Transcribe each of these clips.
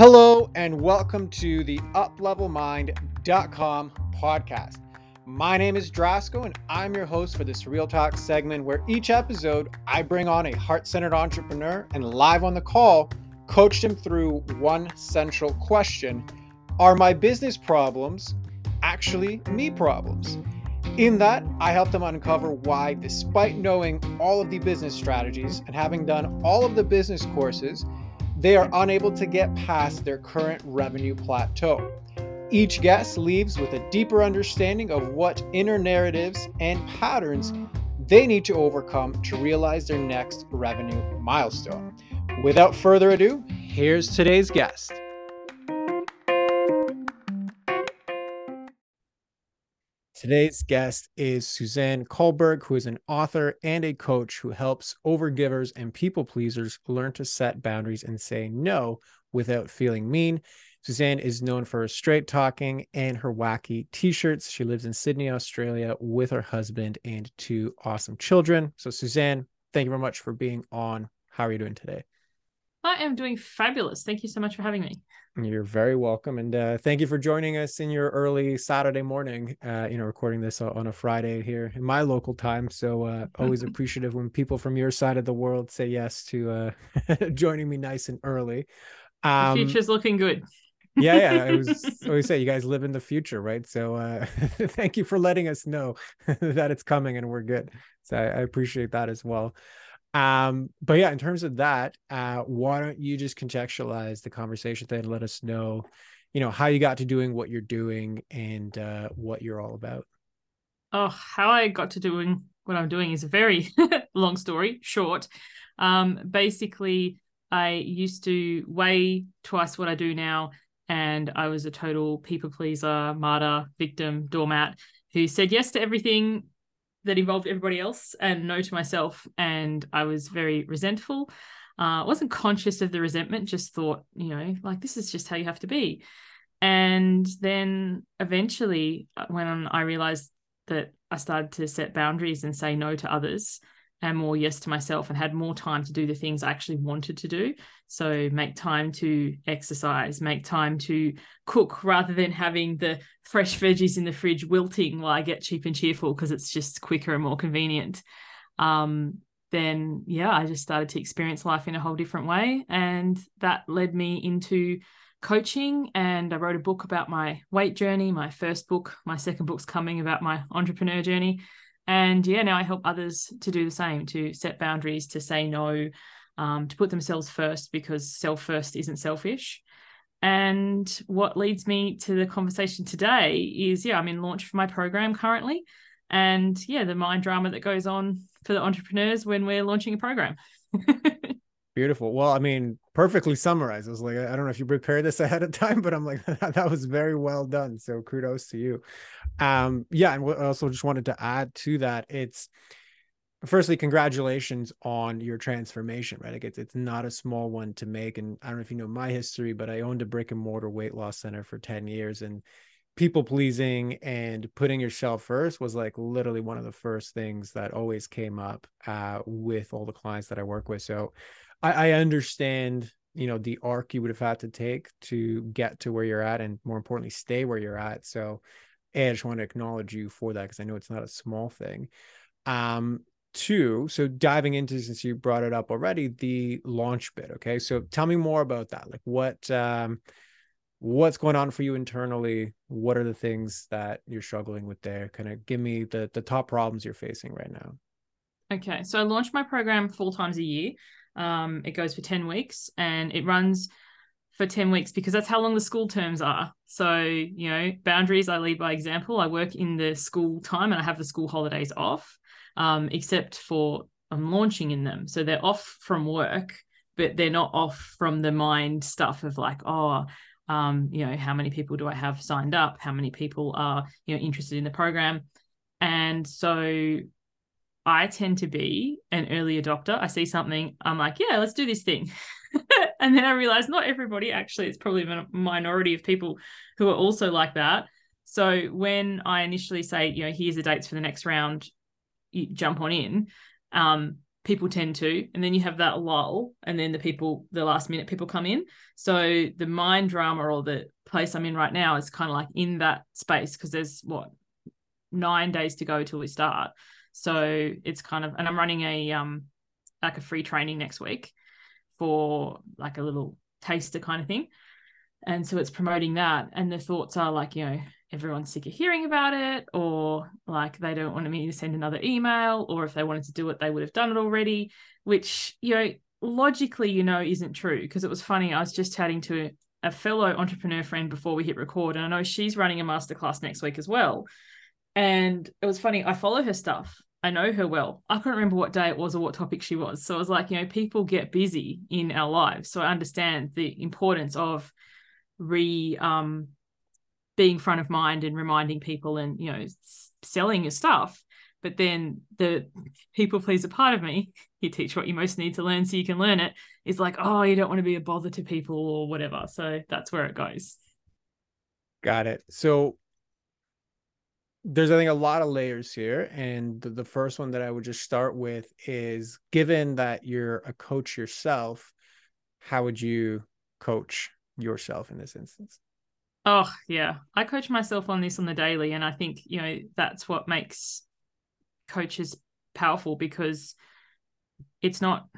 Hello, and welcome to the UpLevelMind.com podcast. My name is Drasco, and I'm your host for this Real Talk segment where each episode I bring on a heart centered entrepreneur and live on the call, coach them through one central question Are my business problems actually me problems? In that, I help them uncover why, despite knowing all of the business strategies and having done all of the business courses, they are unable to get past their current revenue plateau. Each guest leaves with a deeper understanding of what inner narratives and patterns they need to overcome to realize their next revenue milestone. Without further ado, here's today's guest. Today's guest is Suzanne Culberg, who is an author and a coach who helps overgivers and people pleasers learn to set boundaries and say no without feeling mean. Suzanne is known for her straight talking and her wacky t shirts. She lives in Sydney, Australia with her husband and two awesome children. So, Suzanne, thank you very much for being on. How are you doing today? I am doing fabulous. Thank you so much for having me. You're very welcome, and uh, thank you for joining us in your early Saturday morning. Uh, you know, recording this on a Friday here in my local time. So uh, always appreciative when people from your side of the world say yes to uh, joining me nice and early. Um, the future's looking good. yeah, yeah. I was always say you guys live in the future, right? So uh, thank you for letting us know that it's coming and we're good. So I, I appreciate that as well. Um, but yeah, in terms of that, uh, why don't you just contextualize the conversation then let us know, you know, how you got to doing what you're doing and uh, what you're all about. Oh, how I got to doing what I'm doing is a very long story, short. Um, basically, I used to weigh twice what I do now, and I was a total people pleaser, martyr, victim, doormat who said yes to everything that involved everybody else and no to myself. And I was very resentful. I uh, wasn't conscious of the resentment, just thought, you know, like this is just how you have to be. And then eventually, uh, when I realized that I started to set boundaries and say no to others, and more yes to myself and had more time to do the things I actually wanted to do. So make time to exercise, make time to cook rather than having the fresh veggies in the fridge wilting while I get cheap and cheerful because it's just quicker and more convenient. Um, then yeah, I just started to experience life in a whole different way. And that led me into coaching and I wrote a book about my weight journey, my first book, my second book's coming about my entrepreneur journey and yeah now i help others to do the same to set boundaries to say no um, to put themselves first because self first isn't selfish. And what leads me to the conversation today is yeah i'm in launch for my program currently. And yeah the mind drama that goes on for the entrepreneurs when we're launching a program Beautiful. Well, I mean, perfectly summarized. I was like, I don't know if you prepared this ahead of time, but I'm like, that was very well done. So kudos to you. Um, yeah, and I also just wanted to add to that. It's firstly, congratulations on your transformation, right? Like it's it's not a small one to make. And I don't know if you know my history, but I owned a brick and mortar weight loss center for 10 years and people pleasing and putting yourself first was like literally one of the first things that always came up uh, with all the clients that I work with. So I, I understand, you know, the arc you would have had to take to get to where you're at, and more importantly, stay where you're at. So, a, I just want to acknowledge you for that because I know it's not a small thing. Um, two, so diving into since you brought it up already, the launch bit. Okay, so tell me more about that. Like, what um, what's going on for you internally? What are the things that you're struggling with there? Kind of give me the the top problems you're facing right now. Okay, so I launched my program four times a year. Um, it goes for 10 weeks and it runs for 10 weeks because that's how long the school terms are. So, you know, boundaries, I lead by example. I work in the school time and I have the school holidays off, um, except for I'm launching in them. So they're off from work, but they're not off from the mind stuff of like, oh, um, you know, how many people do I have signed up? How many people are, you know, interested in the program? And so I tend to be an early adopter. I see something, I'm like, yeah, let's do this thing. and then I realize not everybody, actually, it's probably a minority of people who are also like that. So when I initially say, you know, here's the dates for the next round, you jump on in. Um, people tend to and then you have that lull and then the people the last minute people come in so the mind drama or the place i'm in right now is kind of like in that space because there's what nine days to go till we start so it's kind of and i'm running a um like a free training next week for like a little taster kind of thing. And so it's promoting that. And the thoughts are like you know everyone's sick of hearing about it or like they don't want me to send another email or if they wanted to do it they would have done it already which you know logically you know isn't true. Because it was funny i was just chatting to a fellow entrepreneur friend before we hit record and i know she's running a masterclass next week as well and it was funny i follow her stuff. I know her well. I couldn't remember what day it was or what topic she was. So i was like you know people get busy in our lives. So i understand the importance of re um being front of mind and reminding people and you know selling your stuff. But then the people pleaser part of me you teach what you most need to learn so you can learn it is like oh you don't want to be a bother to people or whatever. So that's where it goes. Got it. So there's i think a lot of layers here and the, the first one that i would just start with is given that you're a coach yourself how would you coach yourself in this instance Oh, yeah. I coach myself on this on the daily. And I think, you know, that's what makes coaches powerful because it's not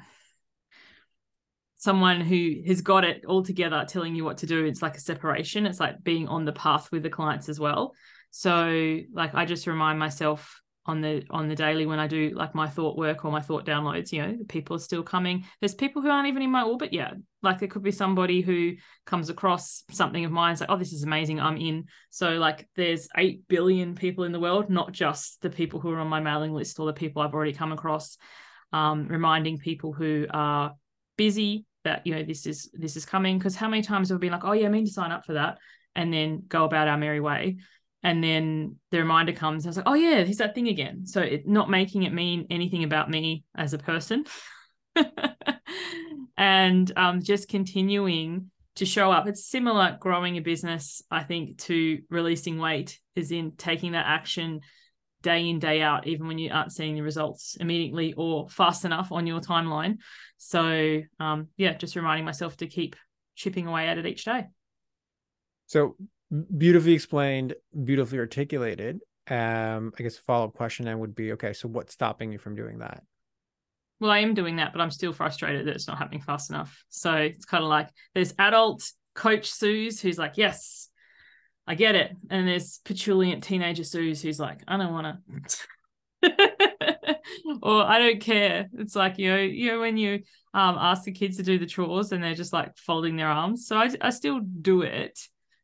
someone who has got it all together telling you what to do. It's like a separation. It's like being on the path with the clients as well. So, like, I just remind myself on the on the daily when I do like my thought work or my thought downloads, you know, people are still coming. There's people who aren't even in my orbit yet. Like there could be somebody who comes across something of mine, it's like, oh, this is amazing, I'm in. So like there's eight billion people in the world, not just the people who are on my mailing list or the people I've already come across. Um, reminding people who are busy that you know this is this is coming. Because how many times have we been like, oh yeah, I mean to sign up for that, and then go about our merry way and then the reminder comes i was like oh yeah here's that thing again. So it's not making it mean anything about me as a person. And um, just continuing to show up. It's similar growing a business i think to releasing weight is in taking that action day in day out even when you aren't seeing the results immediately or fast enough on your timeline. So um, yeah just reminding myself to keep chipping away at it each day. So beautifully explained, beautifully articulated. Um, I guess a follow up question then would be okay, so what's stopping you from doing that? Well, I am doing that, but I'm still frustrated that it's not happening fast enough. So it's kind of like there's adult coach Suze who's like, yes, I get it. And there's petulant teenager Suze who's like, I don't want to. or I don't care. It's like you know, you know when you um ask the kids to do the chores and they're just like folding their arms. So I I still do it,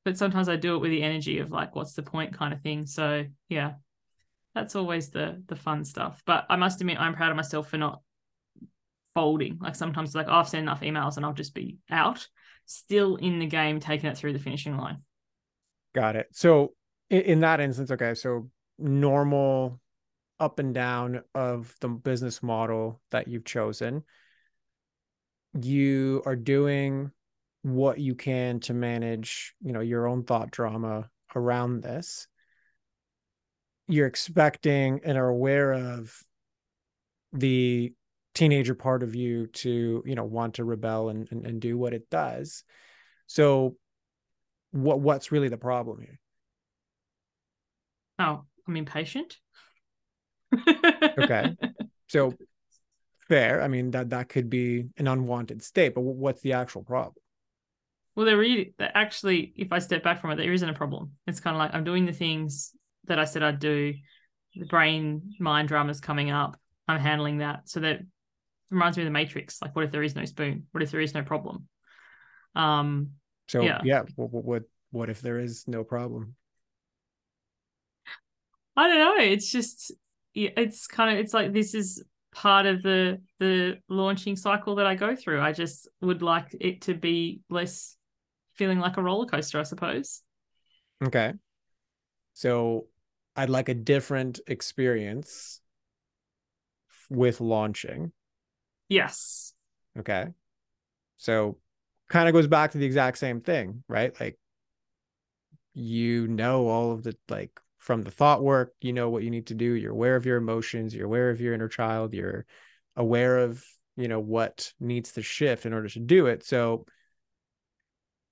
but sometimes I do it with the energy of like, what's the point kind of thing. So yeah, that's always the the fun stuff. But I must admit, I'm proud of myself for not folding. Like sometimes, like oh, I've sent enough emails and I'll just be out, still in the game, taking it through the finishing line. Got it. So in, in that instance, okay, so normal up and down of the business model that you've chosen you are doing what you can to manage you know your own thought drama around this. You're expecting and are aware of the teenager part of you to you know want to rebel and, and, and do what it does. So what what's really the problem here? Oh i'm impatient. Okay. So fair. I mean that that could be an unwanted state but what's the actual problem well, there really, actually, if I step back from it, there isn't a problem. It's kind of like I'm doing the things that I said I'd do. The brain mind drama's coming up. I'm handling that. So that reminds me of the Matrix. Like, what if there is no spoon? What if there is no problem? Um. So yeah, yeah. What what what if there is no problem? I don't know. It's just it's kind of it's like this is part of the the launching cycle that I go through. I just would like it to be less feeling like a roller coaster, I suppose. Okay. So I'd like a different experience with launching. Yes. Okay. So kind of goes back to the exact same thing, right? Like you know all of the like from the thought work, you know what you need to do, you're aware of your emotions, you're aware of your inner child, you're aware of you know what needs to shift in order to do it so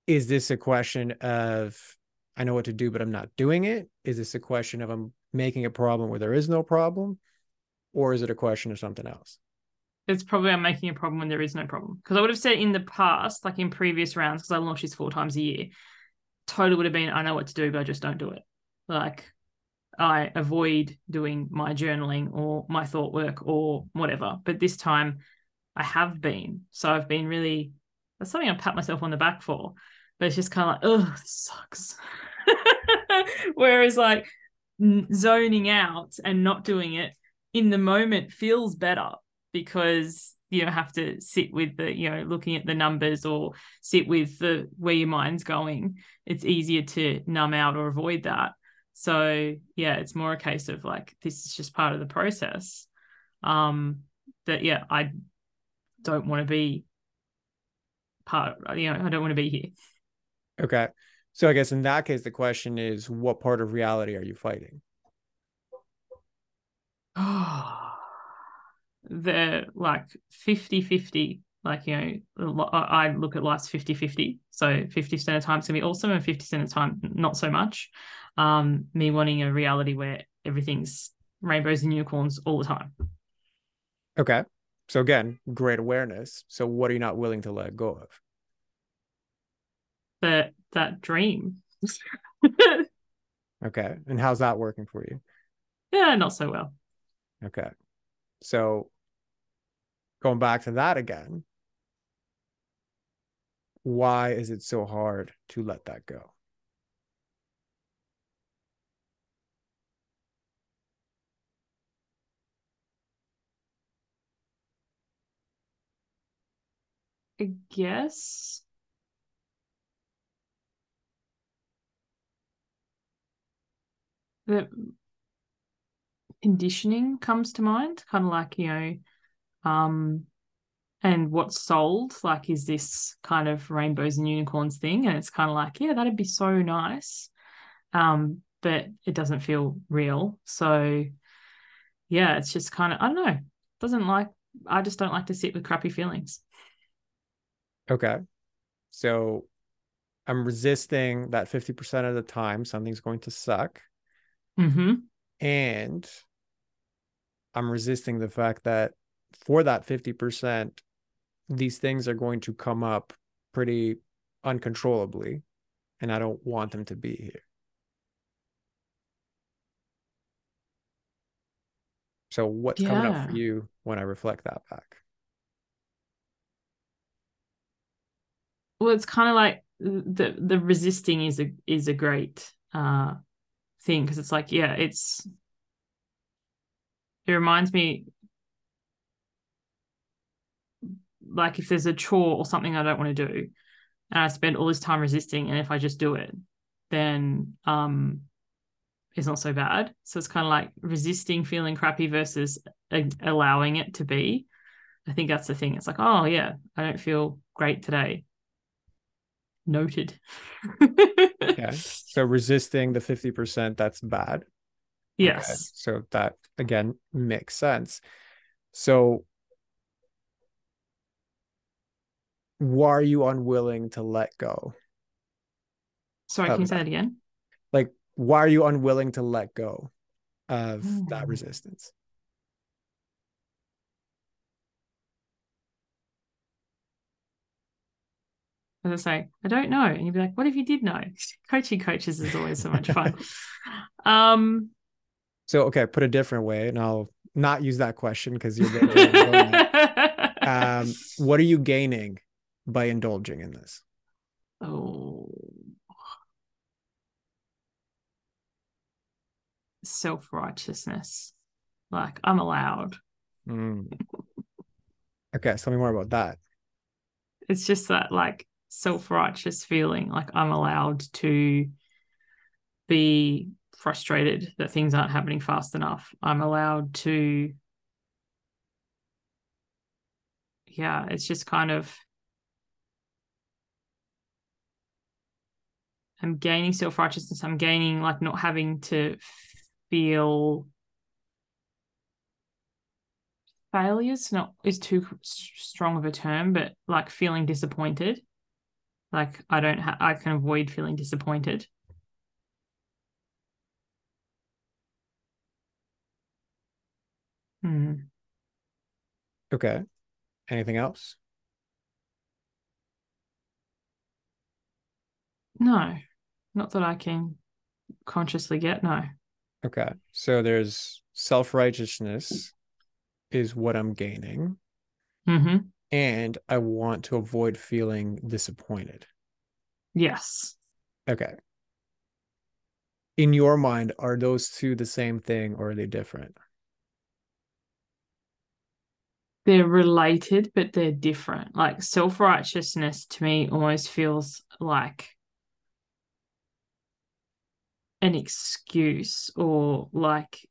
is this a question of i know what to do but i'm not doing it is this a question of i'm making a problem where there is no problem or is it a question of something else it's probably I'm making a problem when there is no problem. Because I would have said in the past, like in previous rounds, because I launch these four times a year, totally would have been I know what to do, but I just don't do it. Like I avoid doing my journaling or my thought work or whatever. But this time I have been. So I've been really that's something I pat myself on the back for. But it's just kind of like, oh, this sucks. Whereas like zoning out and not doing it in the moment feels better because you know have to sit with the you know looking at the numbers or sit with the where your mind's going. It's easier to numb out or avoid that. So yeah it's more a case of like this is just part of the process. Um that yeah i don't want to be part you know i don't want to be here okay. So i guess in that case the question is what part of reality are you fighting? The like 50 50 like you know i look at life's 50 50 so 50% of the time it's going to be awesome and 50% of the time not so much. Um me wanting a reality where everything's rainbows and unicorns all the time. Okay. So again great awareness. So what are you not willing to let go of that that dream. Okay and how's that working for you? Yeah not so well. Okay so going back to that again, why is it so hard to let that go? I guess the conditioning comes to mind, kind of like, you know, um, and what's sold like is this kind of rainbows and unicorns thing? And it's kind of like yeah that'd be so nice. Um but it doesn't feel real. So yeah it's just kind of i don't know. Doesn't like i just don't like to sit with crappy feelings. Okay. So i'm resisting that 50% of the time something's going to suck mm-hmm. and i'm resisting the fact that for that 50%, these things are going to come up pretty uncontrollably. And I don't want them to be here. So, what's yeah. coming up for you when I reflect that back? Well, it's kind of like the the resisting is a is a great uh thing because it's like yeah it's it reminds me like if there's a chore or something I don't want to do and I spend all this time resisting and if I just do it then um it's not so bad. So it's kind of like resisting feeling crappy versus allowing it to be. I think that's the thing. It's like oh yeah I don't feel great today noted okay so resisting the 50% that's bad yes okay. so that again makes sense so why are you unwilling to let go? Sorry, can you say that again? Like, why are you unwilling to let go of that hmm. resistance? As I say, I don't know. And you'd be like, what if you did know? Coaching coaches is always so much fun. um so okay, put a different way, and I'll not use that question because you're um, what are you gaining by indulging in this? Oh. Self righteousness. Like, I'm allowed. Mm. Okay, tell me more about that. It's just that, like, self righteous feeling like I'm allowed to be frustrated that things aren't happening fast enough. I'm allowed to, yeah, it's just kind of I'm gaining self righteousness. I'm gaining like not having to feel failures not is too strong of a term, but like feeling disappointed. Like I don't ha- I can avoid feeling disappointed. Hmm. Okay. Anything else? No, not that I can consciously get. No. Okay. So there's self righteousness, is what I'm gaining. Mm-hmm. And I want to avoid feeling disappointed. Yes. Okay. In your mind, are those two the same thing or are they different? They're related, but they're different. Like self righteousness to me almost feels like an excuse or like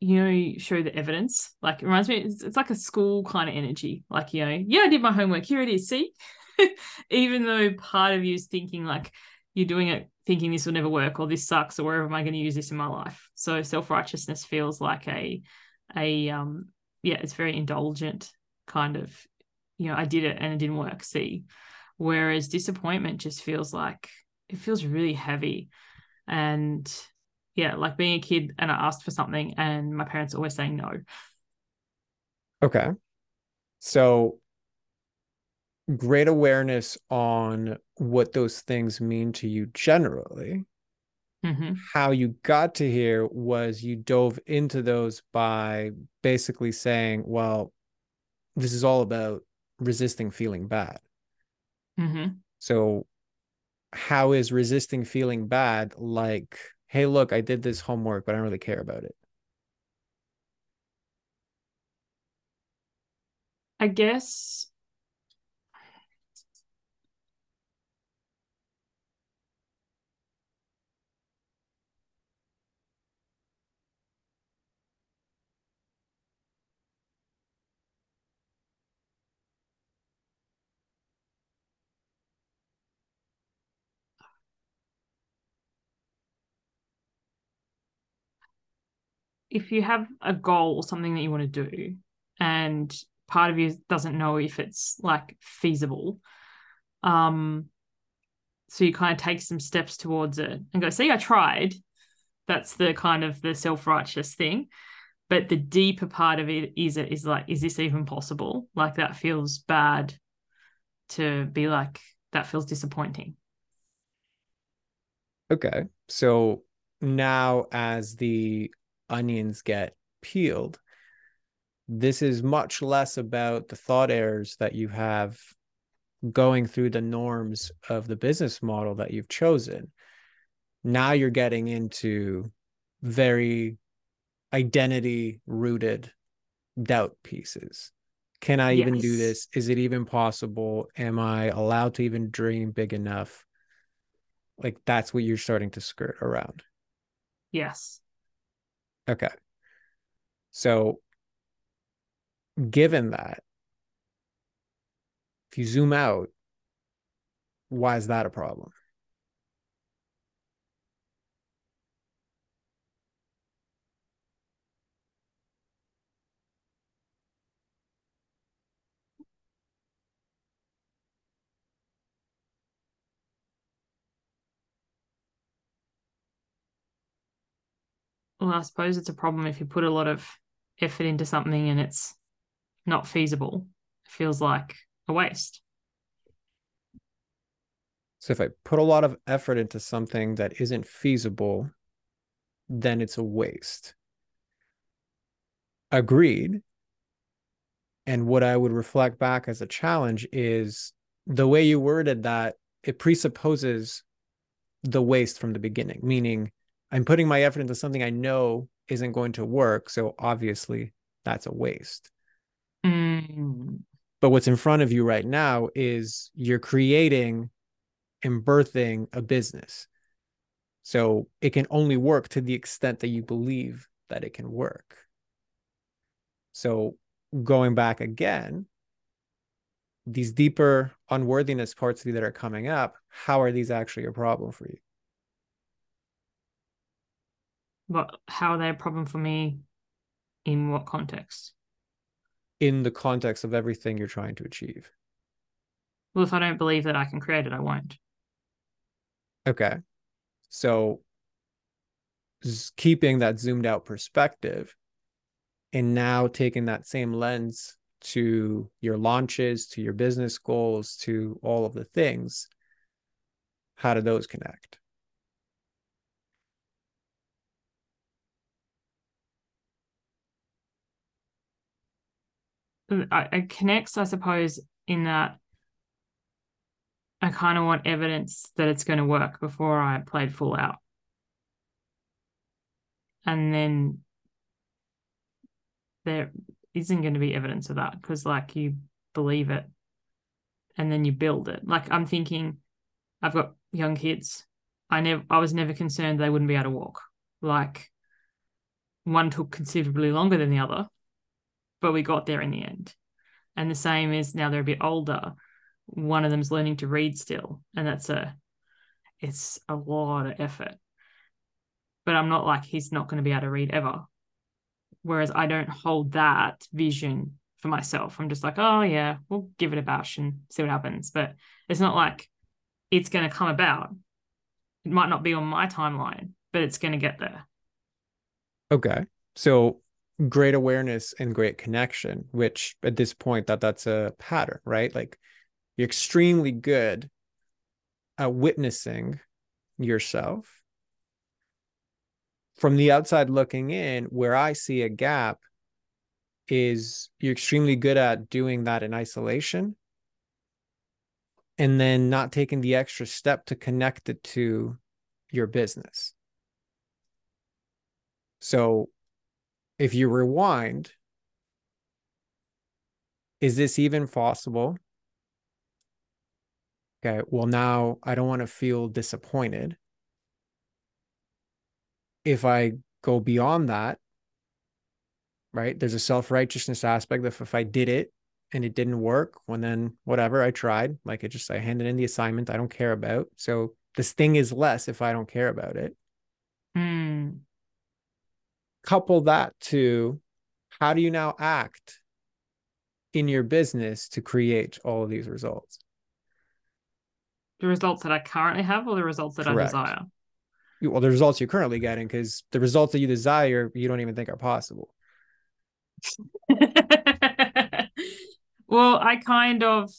you know show the evidence like it reminds me it's, it's like a school kind of energy like you know yeah i did my homework here it is see? Even though part of you is thinking like you're doing it thinking this will never work or this sucks or wherever am i going to use this in my life? So self-righteousness feels like a a um yeah it's very indulgent kind of you know i did it and it didn't work see? Whereas disappointment just feels like it feels really heavy and yeah, like being a kid and I asked for something and my parents always saying no. Okay. So great awareness on what those things mean to you generally. Mm-hmm. How you got to here was you dove into those by basically saying, well, this is all about resisting feeling bad. Mm-hmm. So how is resisting feeling bad like hey look i did this homework but i don't really care about it. I guess if you have a goal or something that you want to do and part of you doesn't know if it's like feasible um so you kind of take some steps towards it and go see i tried. That's the kind of the self-righteous thing. But the deeper part of it is it is like is this even possible? Like that feels bad to be like that feels disappointing. Okay. So now as the onions get peeled. This is much less about the thought errors that you have going through the norms of the business model that you've chosen. Now you're getting into very identity rooted doubt pieces. Can I yes. even do this? Is it even possible? Am I allowed to even dream big enough? Like that's what you're starting to skirt around. Yes. Okay. So, given that, if you zoom out, why is that a problem? Well, I suppose it's a problem if you put a lot of effort into something and it's not feasible. It feels like a waste. So if I put a lot of effort into something that isn't feasible, then it's a waste. Agreed. And what I would reflect back as a challenge is the way you worded that, it presupposes the waste from the beginning, meaning I'm putting my effort into something I know isn't going to work. So obviously that's a waste. Mm. But what's in front of you right now is you're creating and birthing a business. So it can only work to the extent that you believe that it can work. So going back again, these deeper unworthiness parts of you that are coming up, how are these actually a problem for you? What how are they a problem for me in what context in the context of everything you're trying to achieve? Well, if I don't believe that I can create it, I won't. Okay. So keeping that zoomed out perspective and now taking that same lens to your launches, to your business goals, to all of the things, how do those connect? Mm, it connects, I suppose, in that I kind of want evidence that it's going to work before I played full out. And then there isn't going to be evidence of that because, like, you believe it and then you build it. Like, I'm thinking, I've got young kids. I never, I was never concerned they wouldn't be able to walk. Like, one took considerably longer than the other, but we got there in the end. And the same is now they're a bit older. One of them's learning to read still, and that's a, it's a lot of effort. But I'm not like he's not going to be able to read ever. Whereas I don't hold that vision for myself. I'm just like, oh yeah, we'll give it a bash and see what happens. But it's not like it's going to come about. It might not be on my timeline, but it's going to get there. Okay. So great awareness and great connection, which at this point that that's a pattern, right? Like you're extremely good at witnessing yourself. From the outside looking in, where I see a gap is you're extremely good at doing that in isolation and then not taking the extra step to connect it to your business. So if you rewind, is this even possible? Okay, well, now I don't want to feel disappointed. If I go beyond that, right, there's a self righteousness aspect of if I did it and it didn't work, well, then whatever, I tried. Like I just, I handed in the assignment I don't care about. So this thing is less if I don't care about it. Mm couple that to how do you now act in your business to create all of these results? The results that I currently have or the results that Correct. I desire? Well, the results you're currently getting, because the results that you desire, you don't even think are possible. well, I kind of,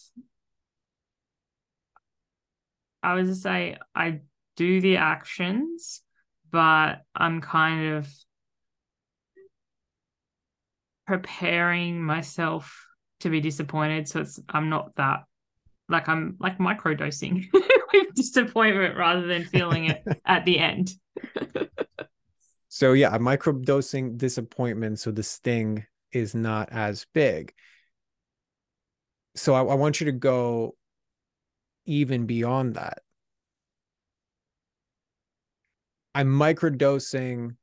I was to say, I do the actions, but I'm kind of preparing myself to be disappointed. So it's I'm not that like I'm like micro dosing with disappointment rather than feeling it at the end. so yeah, I'm micro dosing disappointment so the sting is not as big. So I, I want you to go even beyond that. I'm microdosing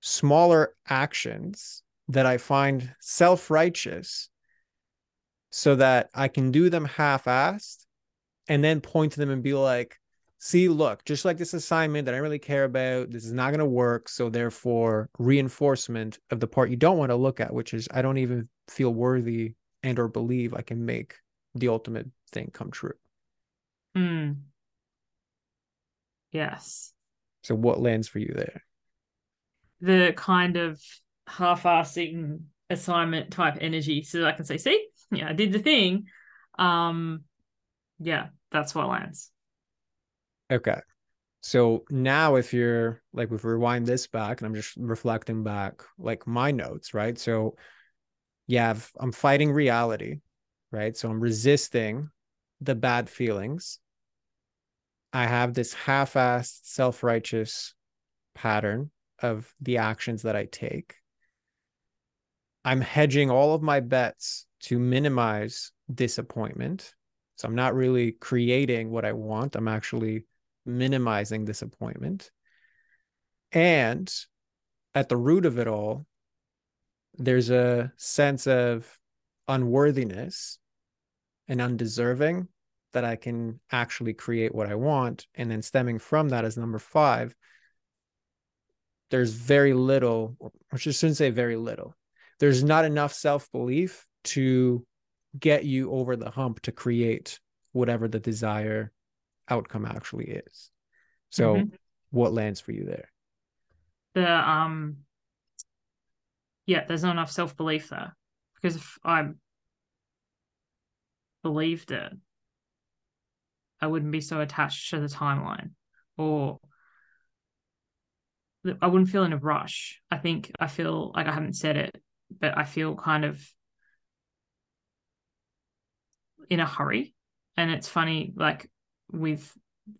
smaller actions that I find self righteous so that I can do them half assed and then point to them and be like, see, look, just like this assignment that I really care about, this is not going to work. So, therefore, reinforcement of the part you don't want to look at, which is I don't even feel worthy and or believe I can make the ultimate thing come true. Hmm. Yes. So, what lands for you there? The kind of half-assing assignment type energy so that I can say, see, yeah, I did the thing. Um, yeah, that's what lands. Okay. So now if you're like if we rewind this back and I'm just reflecting back like my notes, right? So yeah, I've, I'm fighting reality, right? So I'm resisting the bad feelings. I have this half-assed self-righteous pattern of the actions that I take. I'm hedging all of my bets to minimize disappointment. So I'm not really creating what I want. I'm actually minimizing disappointment. And at the root of it all, there's a sense of unworthiness and undeserving that I can actually create what I want. And then stemming from that as number five, there's very little, or I shouldn't say very little, there's not enough self-belief to get you over the hump to create whatever the desire outcome actually is so mm-hmm. what lands for you there the um yeah there's not enough self-belief there because if i believed it i wouldn't be so attached to the timeline or I wouldn't feel in a rush. I think I feel like I haven't said it, but I feel kind of in a hurry. And it's funny, like with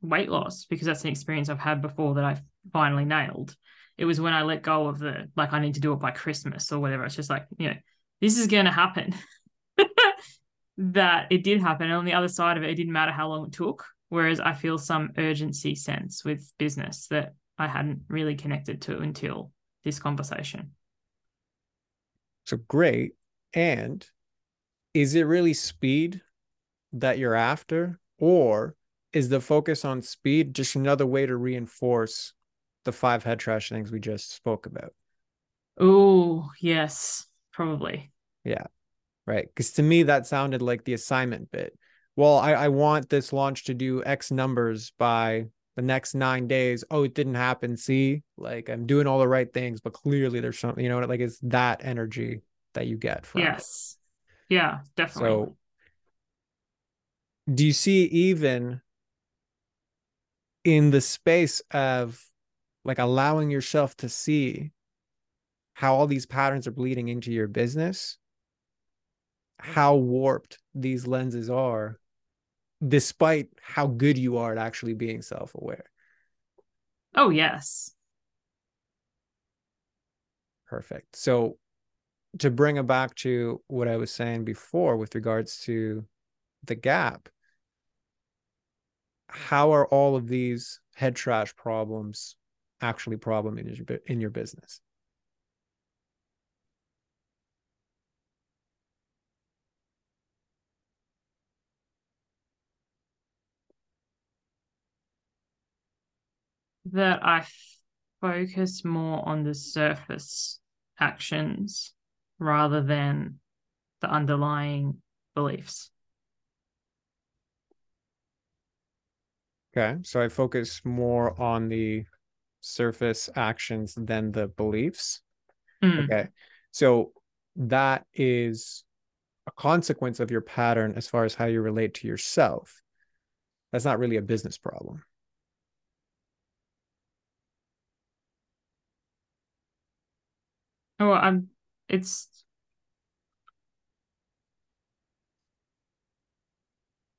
weight loss, because that's an experience I've had before that I finally nailed. It was when I let go of the like I need to do it by Christmas or whatever. It's just like, you know, this is gonna happen. that it did happen. And on the other side of it, it didn't matter how long it took. Whereas I feel some urgency sense with business that I hadn't really connected to until this conversation. So great. And is it really speed that you're after? Or is the focus on speed just another way to reinforce the five head trash things we just spoke about? Oh, yes, probably. Yeah. Right. Because to me, that sounded like the assignment bit. Well, I, I want this launch to do X numbers by the next nine days, oh, it didn't happen. See, like I'm doing all the right things, but clearly there's something, you know, like it's that energy that you get from yes. It. Yeah, definitely. So do you see even in the space of like allowing yourself to see how all these patterns are bleeding into your business, how warped these lenses are despite how good you are at actually being self-aware. Oh yes. Perfect. So to bring it back to what i was saying before with regards to the gap how are all of these head trash problems actually problem in your, in your business that I focus more on the surface actions rather than the underlying beliefs. Okay. So I focus more on the surface actions than the beliefs. Mm. Okay. So that is a consequence of your pattern as far as how you relate to yourself. That's not really a business problem. Oh, I'm. It's.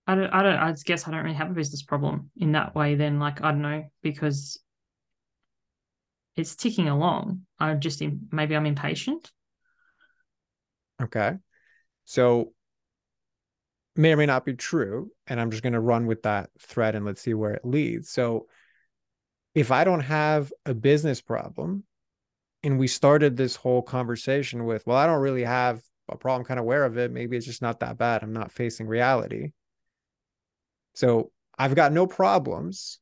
I don't. I don't. I guess I don't really have a business problem in that way. Then, like, I don't know because it's ticking along. I'm just maybe I'm impatient. Okay, so may or may not be true, and I'm just going to run with that thread and let's see where it leads. So, if I don't have a business problem, and we started this whole conversation with, well, I don't really have a problem, kind of aware of it. Maybe it's just not that bad. I'm not facing reality. So I've got no problems.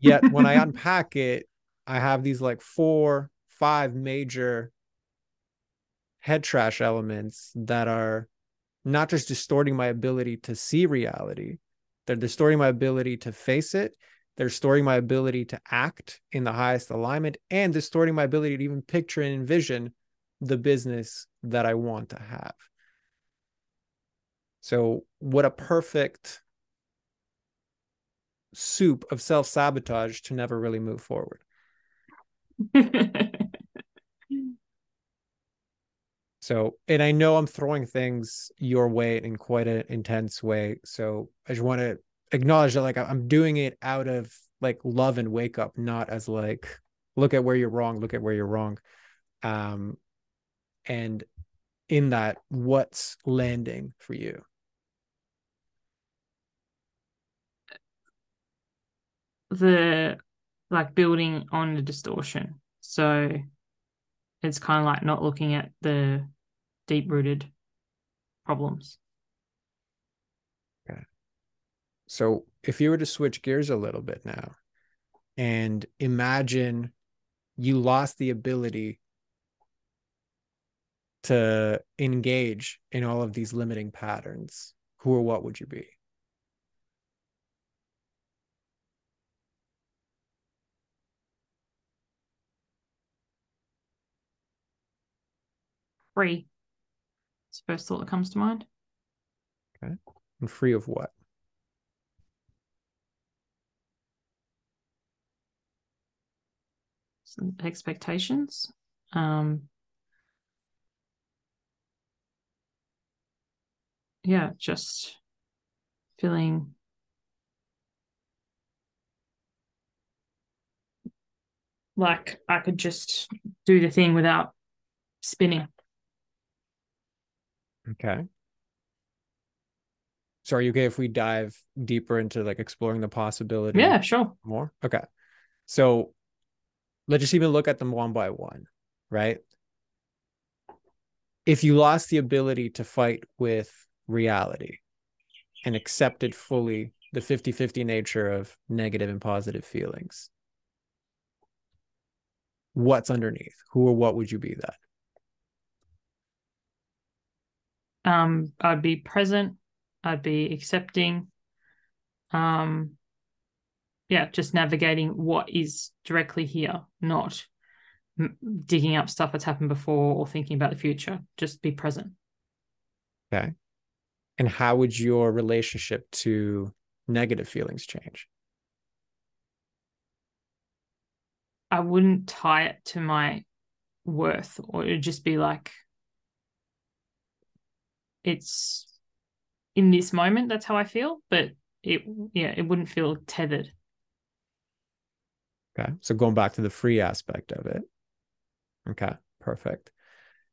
Yet when I unpack it, I have these like four, five major head trash elements that are not just distorting my ability to see reality, they're distorting my ability to face it they're distorting my ability to act in the highest alignment and distorting my ability to even picture and envision the business that I want to have. So, what a perfect soup of self sabotage to never really move forward. so, and I know I'm throwing things your way in quite an intense way. So, I just want to acknowledge that like I'm doing it out of like love and wake up, not as like look at where you're wrong, look at where you're wrong. Um and in that, what's landing for you? The like building on the distortion. So it's kind of like not looking at the deep rooted problems. So if you were to switch gears a little bit now and imagine you lost the ability to engage in all of these limiting patterns, who or what would you be? Free. It's the first thought that comes to mind. Okay. And free of what? Expectations. Um, yeah, just feeling like I could just do the thing without spinning. Okay. So are you okay if we dive deeper into like exploring the possibility? Yeah, sure. More? Okay. So let's just even look at them one by one, right? If you lost the ability to fight with reality and accepted fully the 50 50 nature of negative and positive feelings, what's underneath? Who or what would you be that? Um, I'd be present, I'd be accepting. Um, yeah, just navigating what is directly here, not digging up stuff that's happened before or thinking about the future. Just be present. Okay. And how would your relationship to negative feelings change? I wouldn't tie it to my worth, or it'd just be like, it's in this moment, that's how I feel, but it, yeah, it wouldn't feel tethered. Okay. So going back to the free aspect of it. Okay. Perfect.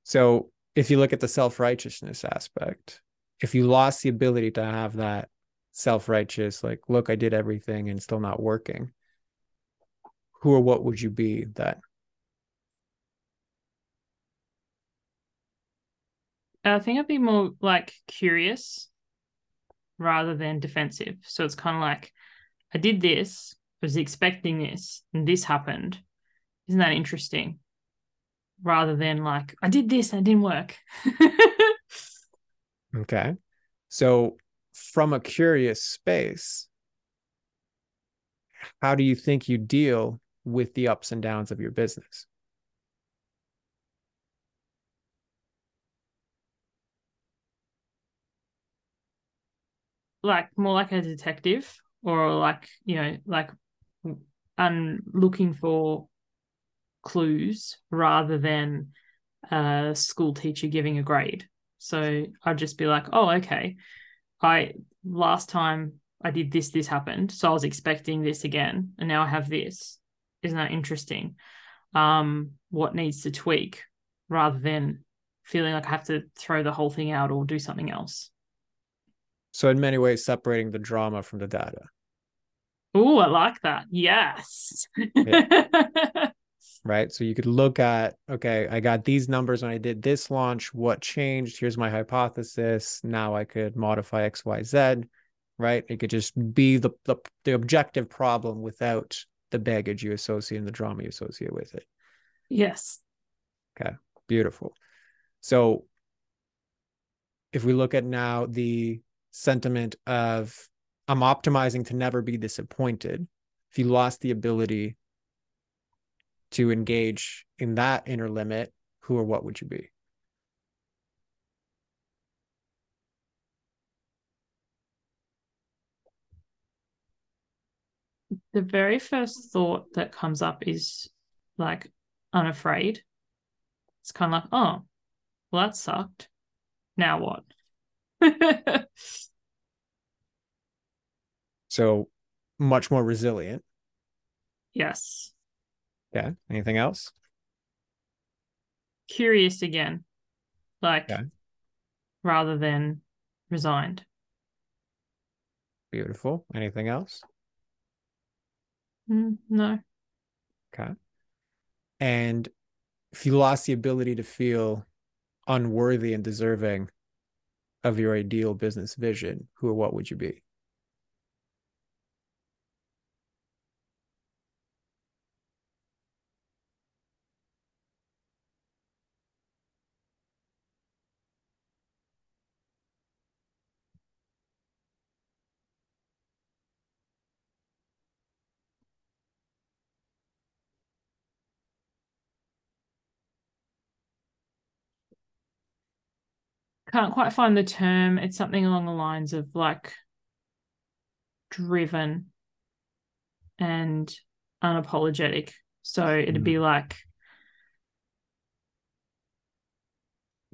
So if you look at the self righteousness aspect, if you lost the ability to have that self righteous, like, look, I did everything and still not working, who or what would you be that? I think I'd be more like curious rather than defensive. So it's kind of like, I did this, was expecting this, and this happened. Isn't that interesting? Rather than like, I did this and it didn't work. okay. So, from a curious space, how do you think you deal with the ups and downs of your business? Like more like a detective or like, you know, like I'm looking for clues rather than a school teacher giving a grade. So I'd just be like, oh, okay. I last time I did this, this happened. So I was expecting this again. And now I have this. Isn't that interesting? Um, what needs to tweak rather than feeling like I have to throw the whole thing out or do something else. So in many ways, separating the drama from the data. Oh, I like that. Yes. Yeah. right. So you could look at, okay, I got these numbers when I did this launch. What changed? Here's my hypothesis. Now I could modify X, Y, Z. Right. It could just be the the, the objective problem without the baggage you associate and the drama you associate with it. Yes. Okay. Beautiful. So if we look at now the sentiment of I'm optimizing to never be disappointed. If you lost the ability to engage in that inner limit, who or what would you be? The very first thought that comes up is like unafraid. It's kind of like, oh, well, that sucked. Now what? So much more resilient. Yes. Yeah. Anything else? Curious again. Like okay. rather than resigned. Beautiful. Anything else? Mm, no. Okay. And if you lost the ability to feel unworthy and deserving of your ideal business vision, who or what would you be? Can't quite find the term. It's something along the lines of like driven and unapologetic. So it'd be like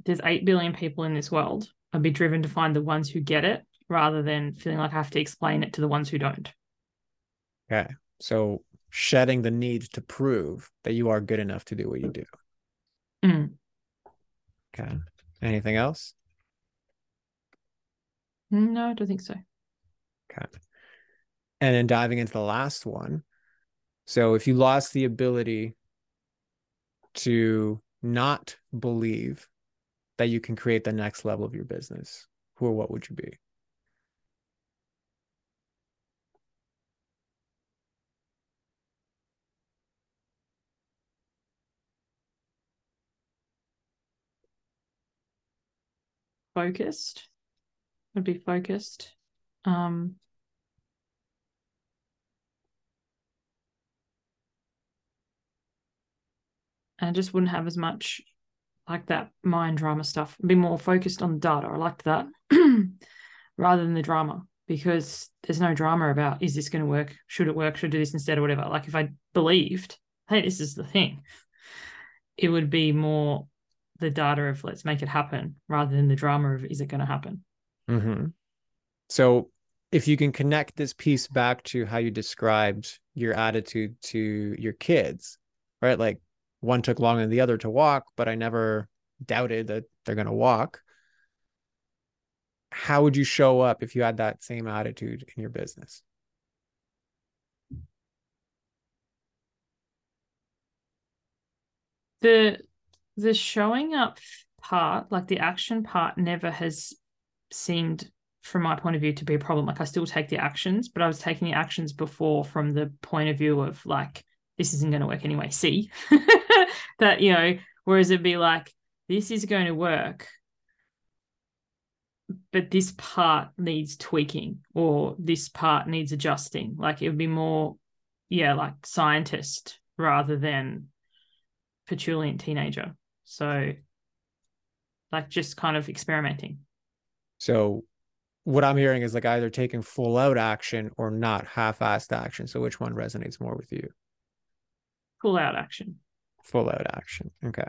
there's 8 billion people in this world. I'd be driven to find the ones who get it rather than feeling like I have to explain it to the ones who don't. Okay. So shedding the need to prove that you are good enough to do what you do. Mm. Okay. Anything else? No, I don't think so. Okay. And then diving into the last one. So if you lost the ability to not believe that you can create the next level of your business, who or what would you be? Focused. Would be focused. Um and I just wouldn't have as much like that mind drama stuff. Be more focused on the data. I liked that rather than the drama because there's no drama about is this going to work? Should it work? Should I do this instead or whatever? Like if I believed, hey, this is the thing, it would be more the data of let's make it happen rather than the drama of is it going to happen? Mm-hmm. So if you can connect this piece back to how you described your attitude to your kids, right? Like one took longer than the other to walk, but I never doubted that they're going to walk. How would you show up if you had that same attitude in your business? The the showing up part, like the action part, never has seemed, from my point of view, to be a problem. Like I still take the actions, but I was taking the actions before from the point of view of like, this isn't going to work anyway. See that, you know, whereas it'd be like, this is going to work, but this part needs tweaking or this part needs adjusting. Like it would be more, yeah, like scientist rather than petulant teenager. So, like, just kind of experimenting. So, what I'm hearing is like either taking full out action or not half assed action. So, which one resonates more with you? Full out action. Full out action. Okay.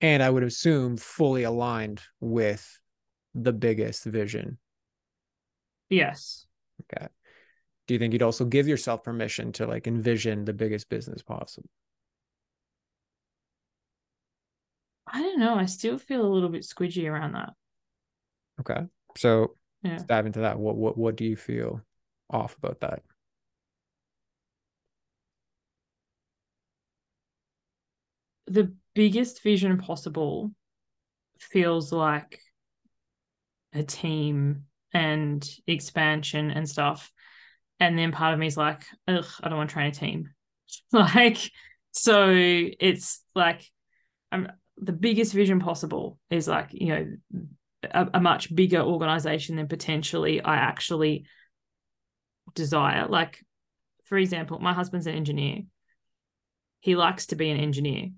And I would assume fully aligned with the biggest vision. Yes. Okay. Do you think you'd also give yourself permission to like envision the biggest business possible? I don't know. I still feel a little bit squidgy around that. Okay. So Yeah. let's dive into that. What what what do you feel off about that? The biggest vision possible feels like a team and expansion and stuff. And then part of me is like, ugh, I don't want to train a team. like, so it's like I'm the biggest vision possible is like, you know, a, a much bigger organization than potentially I actually desire. Like, for example, my husband's an engineer. He likes to be an engineer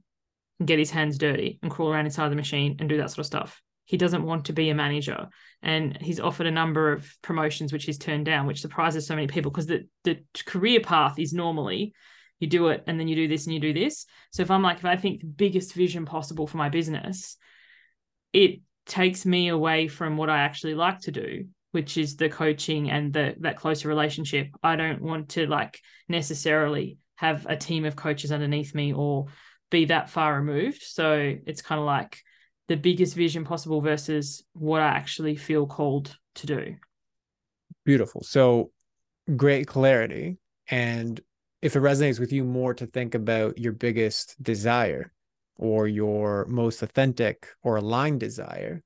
and get his hands dirty and crawl around inside the machine and do that sort of stuff. He doesn't want to be a manager. And he's offered a number of promotions which he's turned down, which surprises so many people because the, the career path is normally you do it and then you do this and you do this. So if I'm like, if I think the biggest vision possible for my business, it takes me away from what I actually like to do, which is the coaching and the that closer relationship. I don't want to like necessarily have a team of coaches underneath me or be that far removed. So it's kind of like the biggest vision possible versus what I actually feel called to do. Beautiful. So great clarity. And if it resonates with you more to think about your biggest desire or your most authentic or aligned desire,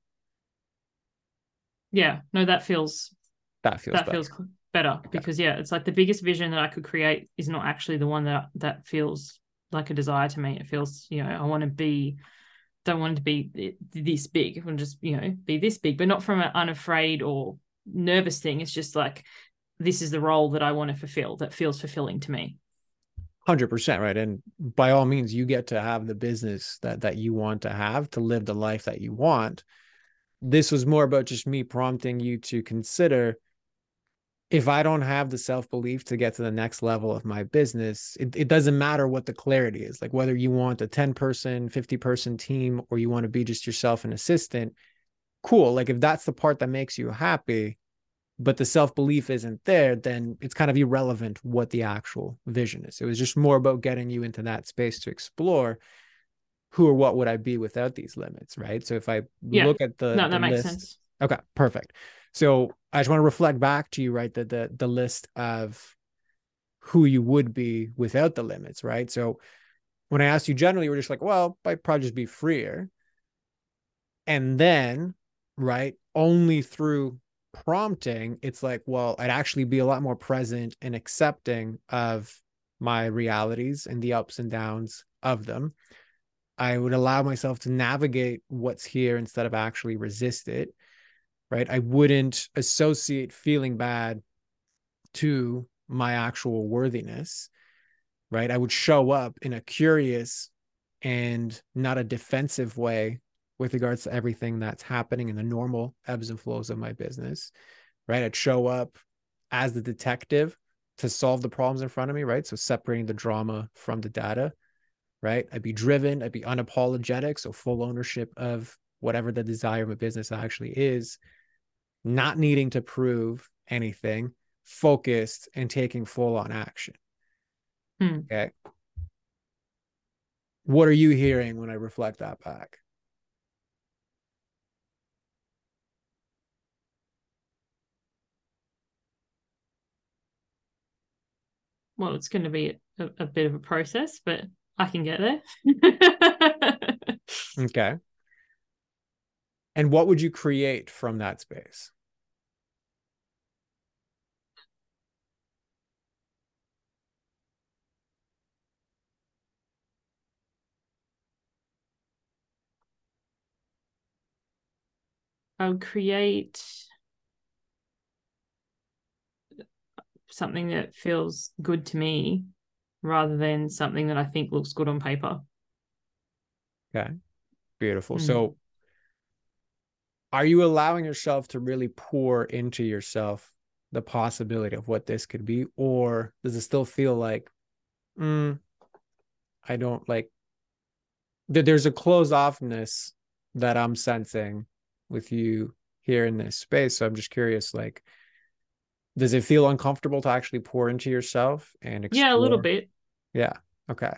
Yeah, no, that feels that feels that better. feels better because yeah, it's like the biggest vision that I could create is not actually the one that that feels like a desire to me. It feels, you know, I want to be don't want to be this big. I want to just, you know, be this big, but not from an unafraid or nervous thing. It's just like this is the role that I want to fulfill that feels fulfilling to me. 100% right? And by all means you get to have the business that that you want to have to live the life that you want. This was more about just me prompting you to consider if i don't have the self-belief to get to the next level of my business it, it doesn't matter what the clarity is. Like whether you want a 10 person 50 person team or you want to be just yourself an assistant cool. Like if that's the part that makes you happy but the self belief isn't there, then it's kind of irrelevant what the actual vision is. It was just more about getting you into that space to explore who or what would I be without these limits, right? So if I yeah. look at the no, that the makes list, sense. Okay, perfect. So I just want to reflect back to you, right? The the the list of who you would be without the limits, right? So when I asked you generally, we're just like, well, I'd probably just be freer. And then, right, only through prompting, it's like, well, I'd actually be a lot more present and accepting of my realities and the ups and downs of them. I would allow myself to navigate what's here instead of actually resist it. Right. I wouldn't associate feeling bad to my actual worthiness. Right. I would show up in a curious and not a defensive way with regards to everything that's happening in the normal ebbs and flows of my business, right? I'd show up as the detective to solve the problems in front of me, right? So separating the drama from the data, right? I'd be driven, I'd be unapologetic, so full ownership of whatever the desire of a business actually is, not needing to prove anything, focused and taking full on action. Hmm. Okay. What are you hearing when I reflect that back? Well, it's going to be a, a bit of a process, but I can get there. okay. And what would you create from that space? I'll create something that feels good to me rather than something that I think looks good on paper. Okay. Beautiful. Mm. So are you allowing yourself to really pour into yourself the possibility of what this could be or does it still feel like mm, I don't like that there's a closed offness that I'm sensing with you here in this space so I'm just curious like does it feel uncomfortable to actually pour into yourself and explore? yeah a little bit. Yeah okay.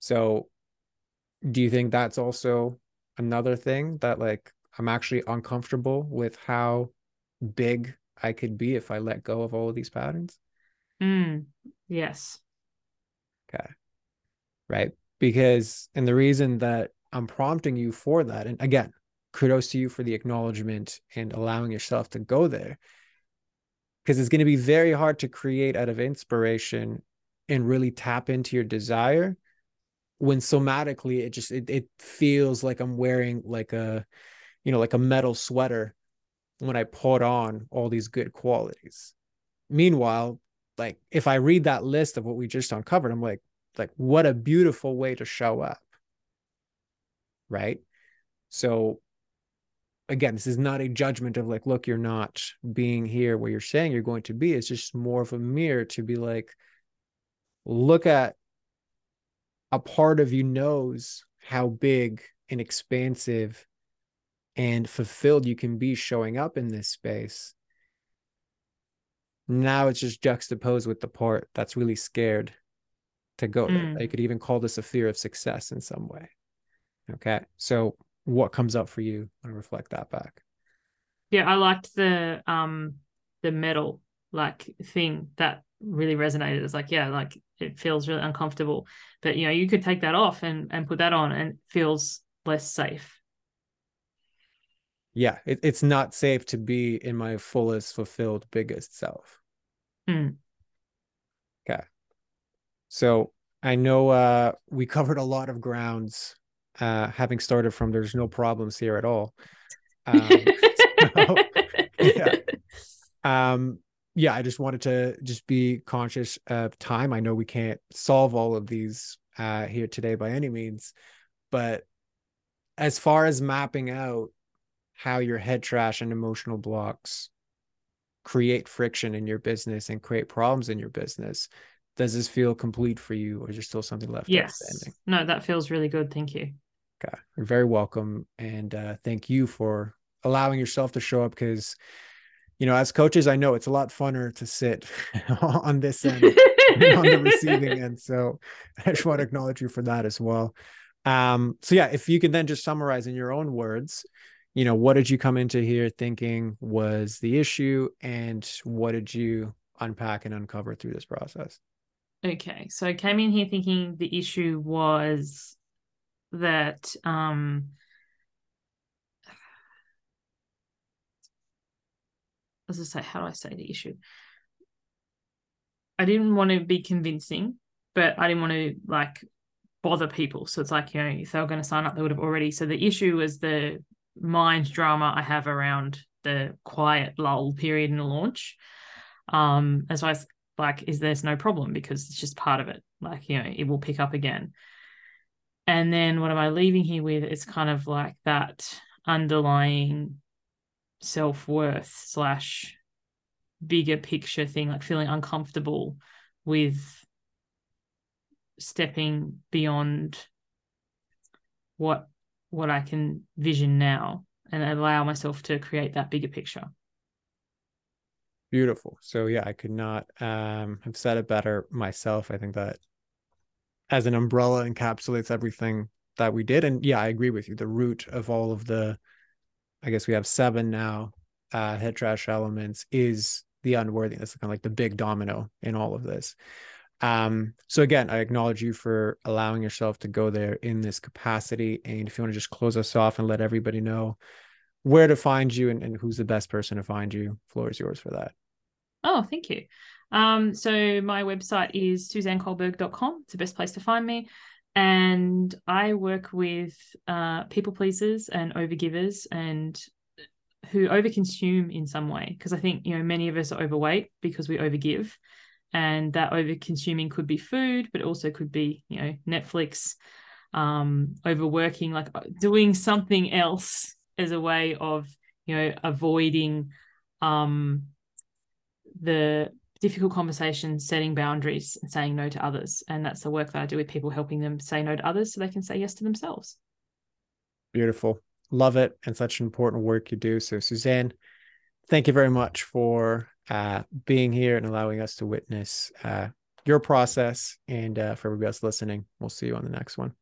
So do you think that's also another thing that like i'm actually uncomfortable with how big i could be if i let go of all of these patterns? Mm, yes. Okay. Right? Because and the reason that i'm prompting you for that and again kudos to you for the acknowledgement and allowing yourself to go there because it's going to be very hard to create out of inspiration and really tap into your desire when somatically it just it, it feels like i'm wearing like a you know like a metal sweater when i put on all these good qualities. Meanwhile like if i read that list of what we just uncovered i'm like like what a beautiful way to show up. Right? So again, this is not a judgment of like, look, you're not being here where you're saying you're going to be. It's just more of a mirror to be like, look at a part of you knows how big and expansive and fulfilled you can be showing up in this space. Now it's just juxtaposed with the part that's really scared to go mm. there. You could even call this a fear of success in some way. Okay. So what comes up for you and reflect that back. Yeah, I liked the um the metal like thing that really resonated. It's like, yeah, like it feels really uncomfortable. But you know, you could take that off and and put that on and it feels less safe. Yeah, it, it's not safe to be in my fullest, fulfilled, biggest self. Mm. Okay. So I know uh we covered a lot of grounds uh, having started from there's no problems here at all. Um, so, yeah. Um, yeah, I just wanted to just be conscious of time. I know we can't solve all of these uh, here today by any means, but as far as mapping out how your head trash and emotional blocks create friction in your business and create problems in your business, does this feel complete for you, or is there still something left yes. No, that feels really good. Thank you. Okay, you're very welcome, and uh, thank you for allowing yourself to show up because you know, as coaches, I know it's a lot funner to sit on this end on the receiving end. So I just want to acknowledge you for that as well. Um, so yeah, if you can then just summarize in your own words, you know, what did you come into here thinking was the issue and what did you unpack and uncover through this process? Okay. So I came in here thinking the issue was that um as I say, how do I say the issue? I didn't want to be convincing, but I didn't want to like bother people. So it's like, you know, if they were going to sign up, they would have already. So the issue was the mind drama I have around the quiet lull period in the launch. Um, as well as like, is there's no problem because it's just part of it. Like, you know, it will pick up again. And then what am I leaving here with? It's kind of like that underlying self-worth slash bigger picture thing like feeling uncomfortable with stepping beyond what what I can vision now and allow myself to create that bigger picture. Beautiful. So yeah, I could not um have said it better myself. I think that as an umbrella encapsulates everything that we did. And yeah, I agree with you. The root of all of the I guess we have seven now uh, head trash elements is the unworthiness, kind of like the big domino in all of this. Um, so again, I acknowledge you for allowing yourself to go there in this capacity. And if you want to just close us off and let everybody know where to find you and, and who's the best person to find you, floor is yours for that. Oh, thank you. Um, so my website is suzanneculberg.com. It's the best place to find me and I work with uh, people pleasers and overgivers and who overconsume in some way because I think you know many of us are overweight because we overgive, and that overconsuming could be food, but also could be you know Netflix, um, overworking, like uh, doing something else as a way of you know avoiding um, the difficult conversations, setting boundaries, and saying no to others. And that's the work that I do with people, helping them say no to others so they can say yes to themselves. Beautiful. Love it. And such important work you do. So, Suzanne, thank you very much for uh, being here and allowing us to witness uh, your process. And uh, for everybody else listening, we'll see you on the next one.